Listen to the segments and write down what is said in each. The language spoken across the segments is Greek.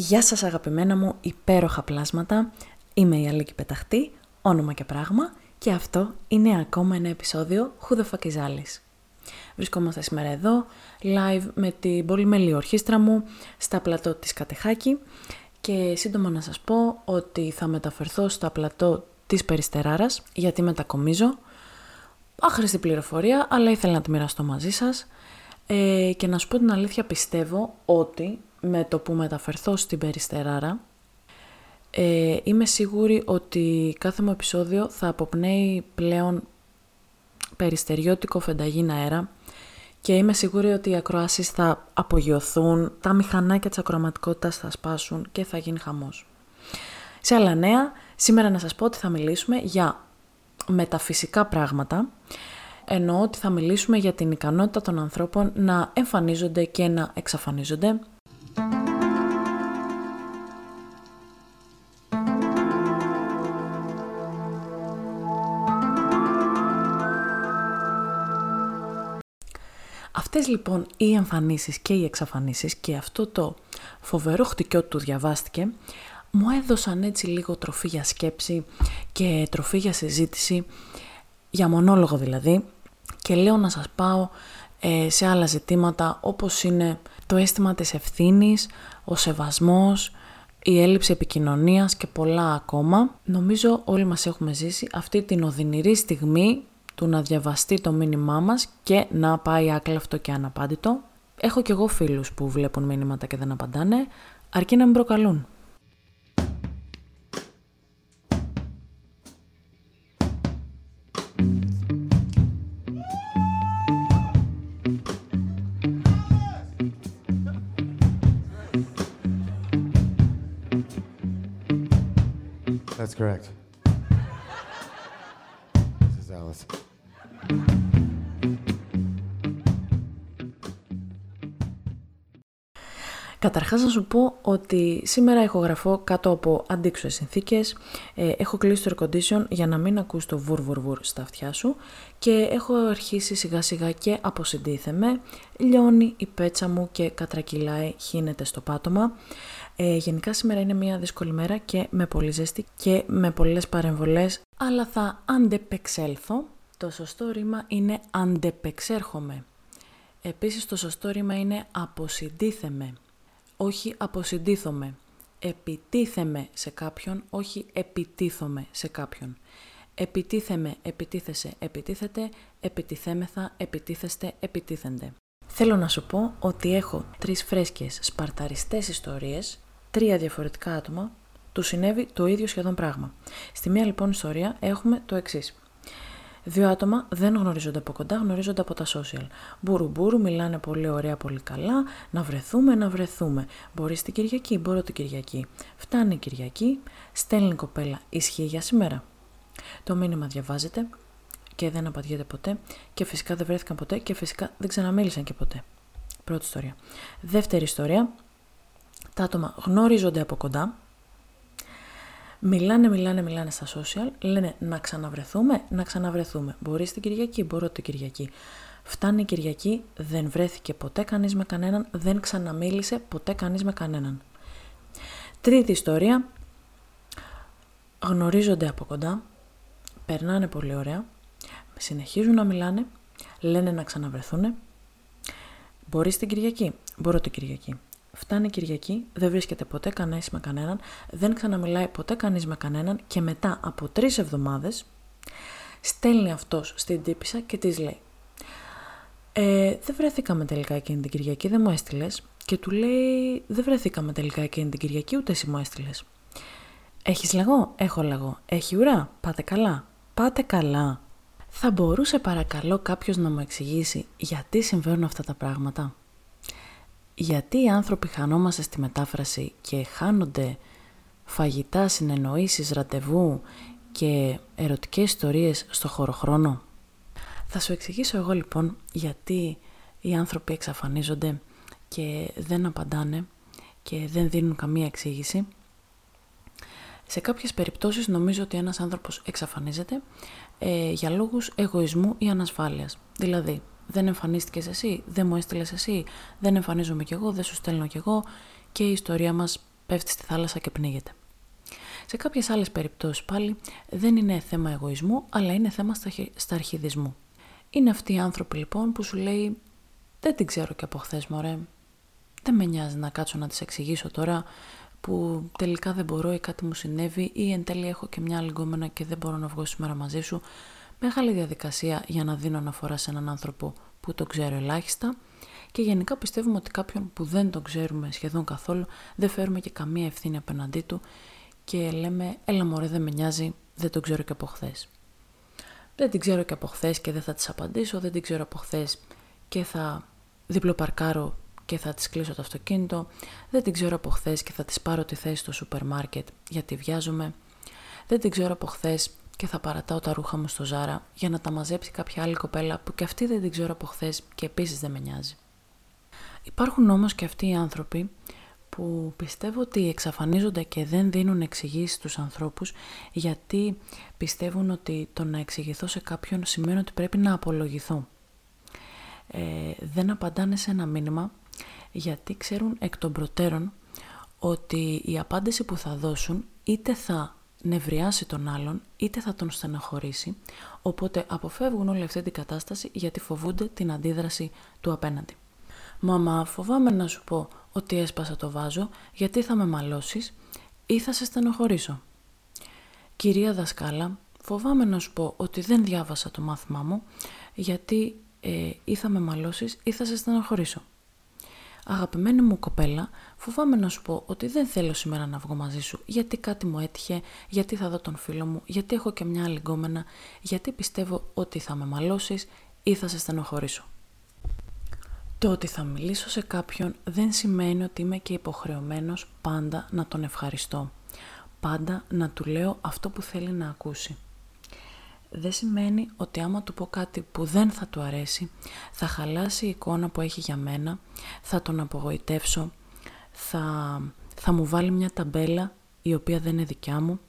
Γεια σας αγαπημένα μου υπέροχα πλάσματα, είμαι η Αλίκη Πεταχτή, όνομα και πράγμα και αυτό είναι ακόμα ένα επεισόδιο Who the fuck is Alice. Βρισκόμαστε σήμερα εδώ, live με την πολυμελή ορχήστρα μου, στα πλατό της Κατεχάκη και σύντομα να σας πω ότι θα μεταφερθώ στα πλατό της Περιστεράρας γιατί μετακομίζω. Άχρηστη πληροφορία, αλλά ήθελα να τη μοιραστώ μαζί σας. Ε, και να σου πω την αλήθεια πιστεύω ότι με το που μεταφερθώ στην Περιστεράρα ε, είμαι σίγουρη ότι κάθε μου επεισόδιο θα αποπνέει πλέον περιστεριώτικο φενταγίνα αέρα και είμαι σίγουρη ότι οι ακροάσεις θα απογειωθούν, τα μηχανάκια της ακροαματικότητας θα σπάσουν και θα γίνει χαμός. Σε άλλα νέα, σήμερα να σας πω ότι θα μιλήσουμε για μεταφυσικά πράγματα, εννοώ ότι θα μιλήσουμε για την ικανότητα των ανθρώπων να εμφανίζονται και να εξαφανίζονται, Αυτές λοιπόν οι εμφανίσεις και οι εξαφανίσεις και αυτό το φοβερό χτυκιό του διαβάστηκε μου έδωσαν έτσι λίγο τροφή για σκέψη και τροφή για συζήτηση, για μονόλογο δηλαδή και λέω να σας πάω ε, σε άλλα ζητήματα όπως είναι το αίσθημα της ευθύνης, ο σεβασμός, η έλλειψη επικοινωνίας και πολλά ακόμα. Νομίζω όλοι μας έχουμε ζήσει αυτή την οδυνηρή στιγμή του να διαβαστεί το μήνυμά μας και να πάει άκλαυτο και αναπάντητο. Έχω κι εγώ φίλους που βλέπουν μήνυματα και δεν απαντάνε, αρκεί να με προκαλούν. That's correct. This is Alice. Καταρχάς να σου πω ότι σήμερα ηχογραφώ κάτω από αντίξωες συνθήκες, ε, έχω κλείσει το air condition για να μην ακούς το βουρ βουρ βουρ στα αυτιά σου και έχω αρχίσει σιγά σιγά και αποσυντήθεμαι, λιώνει η πέτσα μου και κατρακυλάει, χύνεται στο πάτωμα. Ε, γενικά σήμερα είναι μια δύσκολη μέρα και με πολύ ζέστη και με πολλές παρεμβολές, αλλά θα αντεπεξέλθω. Το σωστό ρήμα είναι αντεπεξέρχομαι. Επίσης το σωστό ρήμα είναι αποσυντήθεμαι όχι αποσυντήθομαι. Επιτίθεμαι σε κάποιον, όχι επιτίθομαι σε κάποιον. Επιτίθεμαι, επιτίθεσαι, επιτίθεται, επιτιθέμεθα, επιτίθεστε, επιτίθενται. Θέλω να σου πω ότι έχω τρεις φρέσκες σπαρταριστές ιστορίες, τρία διαφορετικά άτομα, τους συνέβη το ίδιο σχεδόν πράγμα. Στη μία λοιπόν ιστορία έχουμε το εξής. Δύο άτομα δεν γνωρίζονται από κοντά, γνωρίζονται από τα social. Μπούρου μπούρου, μιλάνε πολύ ωραία, πολύ καλά. Να βρεθούμε, να βρεθούμε. Μπορεί την Κυριακή, μπορώ την Κυριακή. Φτάνει η Κυριακή, στέλνει η κοπέλα, ισχύει για σήμερα. Το μήνυμα διαβάζεται και δεν απαντιέται ποτέ και φυσικά δεν βρέθηκαν ποτέ και φυσικά δεν ξαναμίλησαν και ποτέ. Πρώτη ιστορία. Δεύτερη ιστορία. Τα άτομα γνωρίζονται από κοντά, Μιλάνε, μιλάνε, μιλάνε στα social, λένε να ξαναβρεθούμε, να ξαναβρεθούμε. Μπορεί την Κυριακή, μπορώ την Κυριακή. Φτάνει η Κυριακή, δεν βρέθηκε ποτέ κανείς με κανέναν, δεν ξαναμίλησε ποτέ κανείς με κανέναν. Τρίτη ιστορία, γνωρίζονται από κοντά, περνάνε πολύ ωραία, συνεχίζουν να μιλάνε, λένε να ξαναβρεθούν. Μπορεί την Κυριακή, μπορώ την Κυριακή. Φτάνει Κυριακή, δεν βρίσκεται ποτέ κανένας με κανέναν, δεν ξαναμιλάει ποτέ κανείς με κανέναν και μετά από τρεις εβδομάδες στέλνει αυτός στην τύπησα και της λέει ε, δεν βρεθήκαμε τελικά εκείνη την Κυριακή, δεν μου έστειλες. Και του λέει, δεν βρεθήκαμε τελικά εκείνη την Κυριακή, ούτε εσύ μου έστειλες. Έχεις λαγό, έχω λαγό. Έχει ουρά, πάτε καλά. Πάτε καλά. Θα μπορούσε παρακαλώ κάποιος να μου εξηγήσει γιατί συμβαίνουν αυτά τα πράγματα γιατί οι άνθρωποι χανόμαστε στη μετάφραση και χάνονται φαγητά, συνεννοήσεις, ραντεβού και ερωτικές ιστορίες στο χωροχρόνο. Θα σου εξηγήσω εγώ λοιπόν γιατί οι άνθρωποι εξαφανίζονται και δεν απαντάνε και δεν δίνουν καμία εξήγηση. Σε κάποιες περιπτώσεις νομίζω ότι ένας άνθρωπος εξαφανίζεται ε, για λόγους εγωισμού ή ανασφάλειας. Δηλαδή, δεν εμφανίστηκες εσύ, δεν μου έστειλες εσύ, δεν εμφανίζομαι κι εγώ, δεν σου στέλνω κι εγώ και η ιστορία μας πέφτει στη θάλασσα και πνίγεται. Σε κάποιες άλλες περιπτώσεις πάλι δεν είναι θέμα εγωισμού, αλλά είναι θέμα σταρχιδισμού. Είναι αυτοί οι άνθρωποι λοιπόν που σου λέει «Δεν την ξέρω και από χθες μωρέ, δεν με νοιάζει να κάτσω να τις εξηγήσω τώρα που τελικά δεν μπορώ ή κάτι μου συνέβη ή εν τέλει έχω και μια λιγκόμενα και δεν μπορώ να βγω σήμερα μαζί σου». Μεγάλη διαδικασία για να δίνω αναφορά σε έναν άνθρωπο που το ξέρω ελάχιστα και γενικά πιστεύουμε ότι κάποιον που δεν τον ξέρουμε σχεδόν καθόλου δεν φέρουμε και καμία ευθύνη απέναντί του και λέμε έλα μωρέ δεν με νοιάζει, δεν τον ξέρω και από χθες. Δεν την ξέρω και από χθες και δεν θα της απαντήσω, δεν την ξέρω από χθες και θα διπλοπαρκάρω και θα της κλείσω το αυτοκίνητο, δεν την ξέρω από χθες και θα της πάρω τη θέση στο σούπερ μάρκετ γιατί βιάζομαι, δεν την ξέρω από χθες και θα παρατάω τα ρούχα μου στο Ζάρα για να τα μαζέψει κάποια άλλη κοπέλα που και αυτή δεν την ξέρω από χθες και επίσης δεν με νοιάζει. Υπάρχουν όμως και αυτοί οι άνθρωποι που πιστεύω ότι εξαφανίζονται και δεν δίνουν εξηγήσεις στους ανθρώπους γιατί πιστεύουν ότι το να εξηγηθώ σε κάποιον σημαίνει ότι πρέπει να απολογηθώ. Ε, δεν απαντάνε σε ένα μήνυμα γιατί ξέρουν εκ των προτέρων ότι η απάντηση που θα δώσουν είτε θα νευριάσει τον άλλον είτε θα τον στεναχωρήσει οπότε αποφεύγουν όλη αυτή την κατάσταση γιατί φοβούνται την αντίδραση του απέναντι. «Μαμά, φοβάμαι να σου πω ότι έσπασα το βάζο γιατί θα με μαλώσεις ή θα σε στενοχωρήσω». «Κυρία δασκάλα, φοβάμαι να σου πω ότι δεν διάβασα το μάθημά μου γιατί ε, ή θα με μαλώσεις ή θα σε στενοχωρήσω». Αγαπημένη μου κοπέλα, φοβάμαι να σου πω ότι δεν θέλω σήμερα να βγω μαζί σου γιατί κάτι μου έτυχε, γιατί θα δω τον φίλο μου, γιατί έχω και μια άλλη γκόμενα, γιατί πιστεύω ότι θα με μαλώσεις ή θα σε στενοχωρήσω. Το ότι θα μιλήσω σε κάποιον δεν σημαίνει ότι είμαι και υποχρεωμένος πάντα να τον ευχαριστώ. Πάντα να του λέω αυτό που θέλει να ακούσει. Δεν σημαίνει ότι άμα του πω κάτι που δεν θα του αρέσει, θα χαλάσει η εικόνα που έχει για μένα, θα τον απογοητεύσω, θα, θα μου βάλει μια ταμπέλα η οποία δεν είναι δικιά μου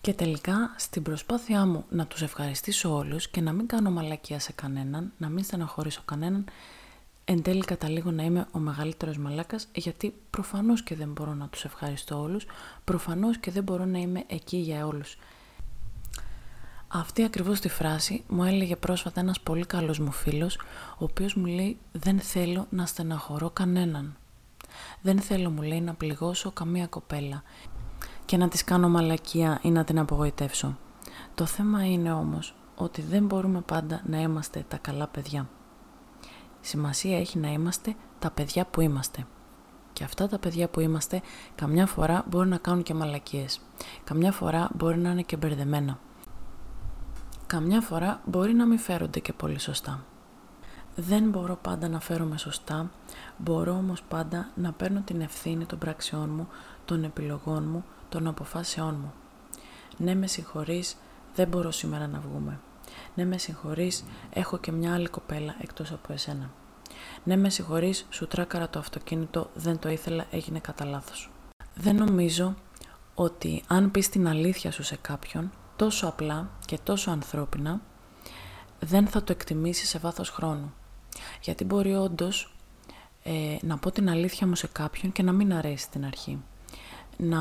και τελικά στην προσπάθειά μου να τους ευχαριστήσω όλους και να μην κάνω μαλακία σε κανέναν, να μην στεναχωρήσω κανέναν, εν τέλει καταλήγω να είμαι ο μεγαλύτερος μαλάκας γιατί προφανώς και δεν μπορώ να τους ευχαριστώ όλους, προφανώς και δεν μπορώ να είμαι εκεί για όλους. Αυτή ακριβώς τη φράση μου έλεγε πρόσφατα ένας πολύ καλός μου φίλος, ο οποίος μου λέει «Δεν θέλω να στεναχωρώ κανέναν». Δεν θέλω, μου λέει, να πληγώσω καμία κοπέλα και να της κάνω μαλακία ή να την απογοητεύσω. Το θέμα είναι όμως ότι δεν μπορούμε πάντα να είμαστε τα καλά παιδιά. Σημασία έχει να είμαστε τα παιδιά που είμαστε. Και αυτά τα παιδιά που είμαστε, καμιά φορά μπορεί να κάνουν και μαλακίες. Καμιά φορά μπορεί να είναι και μπερδεμένα. Καμιά φορά μπορεί να μην φέρονται και πολύ σωστά. Δεν μπορώ πάντα να φέρομαι σωστά, μπορώ όμως πάντα να παίρνω την ευθύνη των πράξεών μου, των επιλογών μου, των αποφάσεών μου. Ναι, με συγχωρείς, δεν μπορώ σήμερα να βγούμε. Ναι, με συγχωρείς, έχω και μια άλλη κοπέλα εκτός από εσένα. Ναι, με συγχωρείς, σου τράκαρα το αυτοκίνητο, δεν το ήθελα, έγινε κατά λάθος. Δεν νομίζω ότι αν πεις την αλήθεια σου σε κάποιον, τόσο απλά και τόσο ανθρώπινα, δεν θα το εκτιμήσεις σε βάθος χρόνου. Γιατί μπορεί όντως ε, να πω την αλήθεια μου σε κάποιον και να μην αρέσει την αρχή να,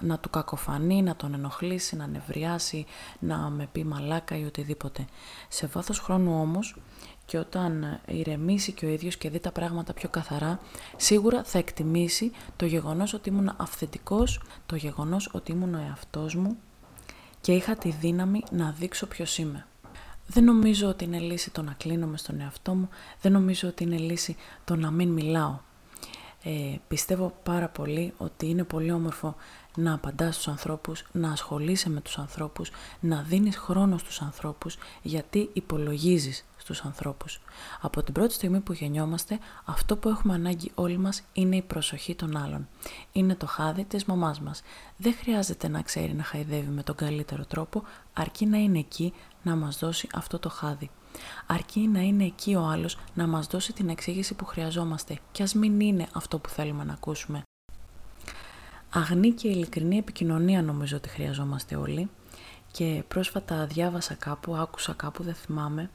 να του κακοφανεί, να τον ενοχλήσει, να νευριάσει, να με πει μαλάκα ή οτιδήποτε. Σε βάθος χρόνου όμως και όταν ηρεμήσει και ο ίδιος και δει τα πράγματα πιο καθαρά, σίγουρα θα εκτιμήσει το γεγονός ότι ήμουν αυθεντικός, το γεγονός ότι ήμουν ο εαυτός μου και είχα τη δύναμη να δείξω ποιος είμαι. Δεν νομίζω ότι είναι λύση το να κλείνομαι στον εαυτό μου, δεν νομίζω ότι είναι λύση το να μην μιλάω. Ε, πιστεύω πάρα πολύ ότι είναι πολύ όμορφο να απαντάς στους ανθρώπους, να ασχολείσαι με τους ανθρώπους, να δίνεις χρόνο στους ανθρώπους γιατί υπολογίζεις στους ανθρώπους. Από την πρώτη στιγμή που γεννιόμαστε, αυτό που έχουμε ανάγκη όλοι μας είναι η προσοχή των άλλων. Είναι το χάδι της μαμάς μας. Δεν χρειάζεται να ξέρει να χαϊδεύει με τον καλύτερο τρόπο, αρκεί να είναι εκεί να μας δώσει αυτό το χάδι. Αρκεί να είναι εκεί ο άλλος να μας δώσει την εξήγηση που χρειαζόμαστε και ας μην είναι αυτό που θέλουμε να ακούσουμε. Αγνή και ειλικρινή επικοινωνία νομίζω ότι χρειαζόμαστε όλοι και πρόσφατα διάβασα κάπου, άκουσα κάπου, δεν θυμάμαι,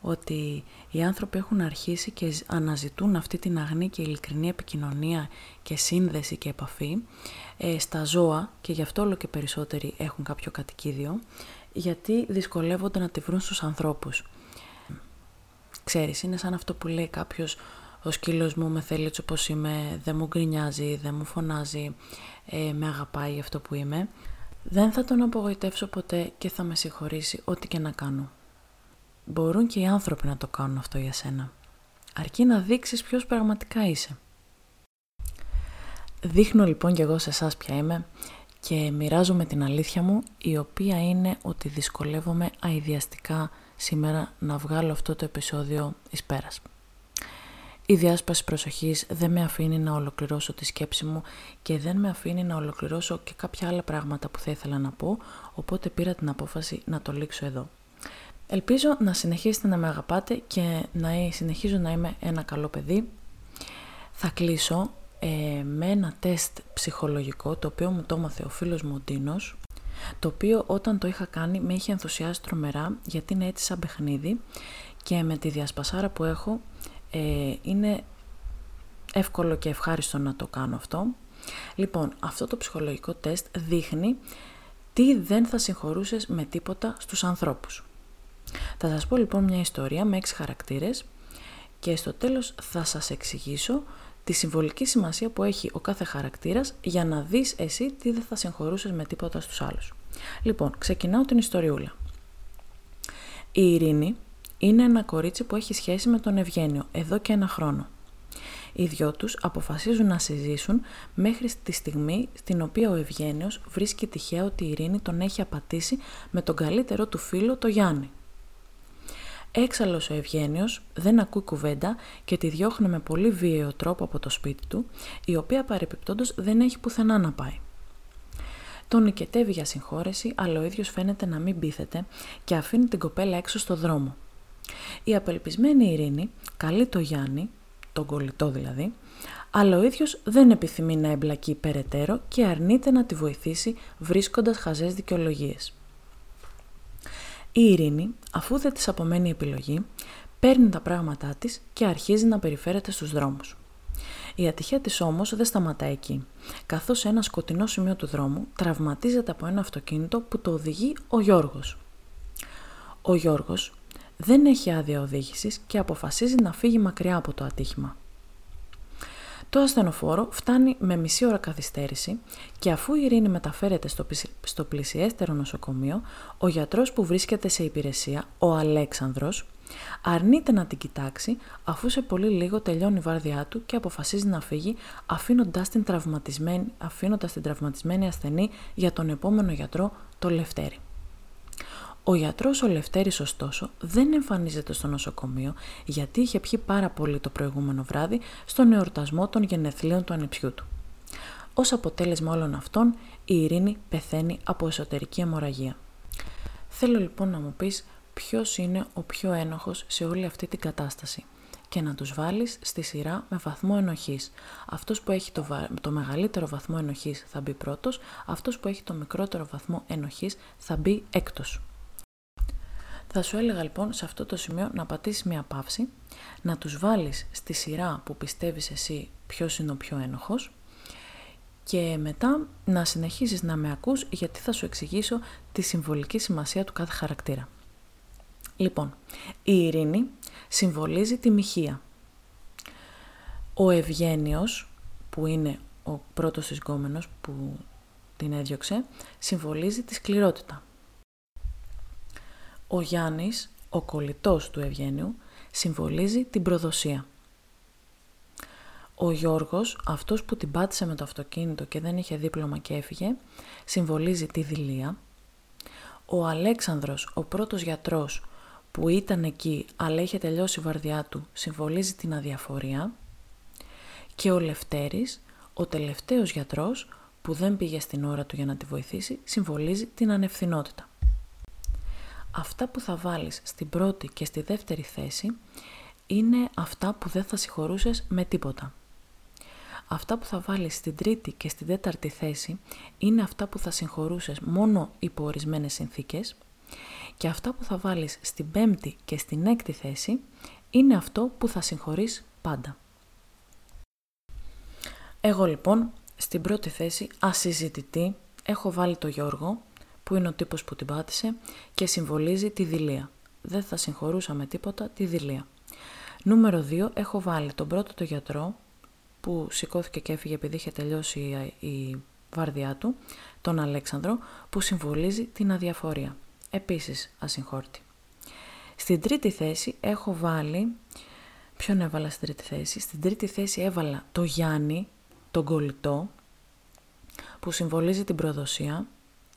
ότι οι άνθρωποι έχουν αρχίσει και αναζητούν αυτή την αγνή και ειλικρινή επικοινωνία και σύνδεση και επαφή ε, στα ζώα και γι' αυτό όλο και περισσότεροι έχουν κάποιο κατοικίδιο γιατί δυσκολεύονται να τη βρουν στους ανθρώπους. Ξέρεις, είναι σαν αυτό που λέει κάποιος ο σκύλος μου με θέλει έτσι όπως είμαι, δεν μου γκρινιάζει, δεν μου φωνάζει, ε, με αγαπάει αυτό που είμαι. Δεν θα τον απογοητεύσω ποτέ και θα με συγχωρήσει ό,τι και να κάνω. Μπορούν και οι άνθρωποι να το κάνουν αυτό για σένα. Αρκεί να δείξεις ποιος πραγματικά είσαι. Δείχνω λοιπόν κι εγώ σε εσάς ποια είμαι και μοιράζομαι την αλήθεια μου η οποία είναι ότι δυσκολεύομαι αειδιαστικά σήμερα να βγάλω αυτό το επεισόδιο εις πέρας. Η διάσπαση προσοχής δεν με αφήνει να ολοκληρώσω τη σκέψη μου και δεν με αφήνει να ολοκληρώσω και κάποια άλλα πράγματα που θα ήθελα να πω, οπότε πήρα την απόφαση να το λήξω εδώ. Ελπίζω να συνεχίσετε να με αγαπάτε και να συνεχίζω να είμαι ένα καλό παιδί. Θα κλείσω ε, με ένα τεστ ψυχολογικό το οποίο μου το έμαθε ο φίλος μου ο Ντίνος το οποίο όταν το είχα κάνει με είχε ενθουσιάσει τρομερά γιατί είναι έτσι σαν παιχνίδι και με τη διασπασάρα που έχω ε, είναι εύκολο και ευχάριστο να το κάνω αυτό. Λοιπόν, αυτό το ψυχολογικό τεστ δείχνει τι δεν θα συγχωρούσες με τίποτα στους ανθρώπους. Θα σας πω λοιπόν μια ιστορία με έξι χαρακτήρες και στο τέλος θα σας εξηγήσω τη συμβολική σημασία που έχει ο κάθε χαρακτήρας για να δεις εσύ τι δεν θα συγχωρούσες με τίποτα στους άλλους. Λοιπόν, ξεκινάω την ιστοριούλα. Η Ειρήνη είναι ένα κορίτσι που έχει σχέση με τον Ευγένιο εδώ και ένα χρόνο. Οι δυο τους αποφασίζουν να συζήσουν μέχρι τη στιγμή στην οποία ο Ευγένιος βρίσκει τυχαία ότι η Ειρήνη τον έχει απατήσει με τον καλύτερο του φίλο, το Γιάννη. Έξαλλος ο Ευγένιος δεν ακούει κουβέντα και τη διώχνει με πολύ βίαιο τρόπο από το σπίτι του, η οποία παρεπιπτόντως δεν έχει πουθενά να πάει. Τον νικετεύει για συγχώρεση, αλλά ο ίδιος φαίνεται να μην πείθεται και αφήνει την κοπέλα έξω στο δρόμο. Η απελπισμένη Ειρήνη καλεί το Γιάννη, τον κολλητό δηλαδή, αλλά ο ίδιος δεν επιθυμεί να εμπλακεί περαιτέρω και αρνείται να τη βοηθήσει βρίσκοντας χαζές δικαιολογίες. Η Ειρήνη, αφού δεν της απομένει επιλογή, παίρνει τα πράγματά της και αρχίζει να περιφέρεται στους δρόμους. Η ατυχία της όμως δεν σταματά εκεί, καθώς σε ένα σκοτεινό σημείο του δρόμου τραυματίζεται από ένα αυτοκίνητο που το οδηγεί ο Γιώργος. Ο Γιώργος δεν έχει άδεια οδήγησης και αποφασίζει να φύγει μακριά από το ατύχημα. Το ασθενοφόρο φτάνει με μισή ώρα καθυστέρηση και αφού η Ειρήνη μεταφέρεται στο, στο πλησιέστερο νοσοκομείο, ο γιατρός που βρίσκεται σε υπηρεσία, ο Αλέξανδρος, αρνείται να την κοιτάξει αφού σε πολύ λίγο τελειώνει η βάρδιά του και αποφασίζει να φύγει αφήνοντας την τραυματισμένη, αφήνοντας την τραυματισμένη ασθενή για τον επόμενο γιατρό, το Λευτέρη. Ο γιατρός ο Λευτέρης ωστόσο δεν εμφανίζεται στο νοσοκομείο γιατί είχε πιει πάρα πολύ το προηγούμενο βράδυ στον εορτασμό των γενεθλίων του ανεψιού του. Ως αποτέλεσμα όλων αυτών η Ειρήνη πεθαίνει από εσωτερική αιμορραγία. Θέλω λοιπόν να μου πεις ποιος είναι ο πιο ένοχος σε όλη αυτή την κατάσταση και να τους βάλεις στη σειρά με βαθμό ενοχής. Αυτός που έχει το, το μεγαλύτερο βαθμό ενοχής θα μπει πρώτος, αυτός που έχει το μικρότερο βαθμό ενοχής θα μπει έκτος. Θα σου έλεγα λοιπόν σε αυτό το σημείο να πατήσεις μια παύση, να τους βάλεις στη σειρά που πιστεύεις εσύ ποιος είναι ο πιο ένοχος και μετά να συνεχίσεις να με ακούς γιατί θα σου εξηγήσω τη συμβολική σημασία του κάθε χαρακτήρα. Λοιπόν, η ειρήνη συμβολίζει τη μοιχεία. Ο Ευγένιος, που είναι ο πρώτος της που την έδιωξε, συμβολίζει τη σκληρότητα. Ο Γιάννης, ο κολλητός του Ευγένιου, συμβολίζει την προδοσία. Ο Γιώργος, αυτός που την πάτησε με το αυτοκίνητο και δεν είχε δίπλωμα και έφυγε, συμβολίζει τη δηλία. Ο Αλέξανδρος, ο πρώτος γιατρός που ήταν εκεί αλλά είχε τελειώσει η βαρδιά του, συμβολίζει την αδιαφορία. Και ο Λευτέρης, ο τελευταίος γιατρός που δεν πήγε στην ώρα του για να τη βοηθήσει, συμβολίζει την ανευθυνότητα αυτά που θα βάλεις στην πρώτη και στη δεύτερη θέση είναι αυτά που δεν θα συγχωρούσες με τίποτα. Αυτά που θα βάλεις στην τρίτη και στην τέταρτη θέση είναι αυτά που θα συγχωρούσες μόνο υπό ορισμένες συνθήκες και αυτά που θα βάλεις στην πέμπτη και στην έκτη θέση είναι αυτό που θα συγχωρείς πάντα. Εγώ λοιπόν στην πρώτη θέση ασυζητητή έχω βάλει το Γιώργο που είναι ο τύπος που την πάτησε και συμβολίζει τη δηλία. Δεν θα συγχωρούσα με τίποτα τη δηλία. Νούμερο 2 έχω βάλει τον πρώτο το γιατρό που σηκώθηκε και έφυγε επειδή είχε τελειώσει η βάρδιά του, τον Αλέξανδρο που συμβολίζει την αδιαφορία. Επίσης ασυγχώρτη. Στην τρίτη θέση έχω βάλει, ποιον έβαλα στην τρίτη θέση, στην τρίτη θέση έβαλα το Γιάννη, τον κολλητό, που συμβολίζει την προδοσία,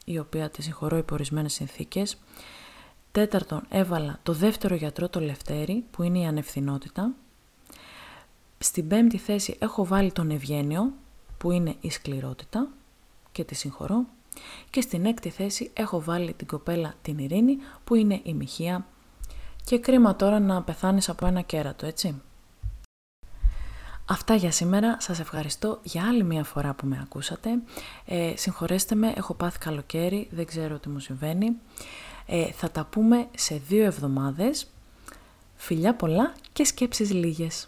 η οποία τη συγχωρώ υπό ορισμένες συνθήκες. Τέταρτον, έβαλα το δεύτερο γιατρό, το Λευτέρη, που είναι η ανευθυνότητα. Στην πέμπτη θέση έχω βάλει τον Ευγένιο, που είναι η σκληρότητα και τη συγχωρώ. Και στην έκτη θέση έχω βάλει την κοπέλα την Ειρήνη, που είναι η Μοιχεία. Και κρίμα τώρα να πεθάνεις από ένα κέρατο, έτσι. Αυτά για σήμερα. Σας ευχαριστώ για άλλη μια φορά που με ακούσατε. Ε, συγχωρέστε με, έχω πάθει καλοκαίρι, δεν ξέρω τι μου συμβαίνει. Ε, θα τα πούμε σε δύο εβδομάδες. Φιλιά πολλά και σκέψεις λίγες.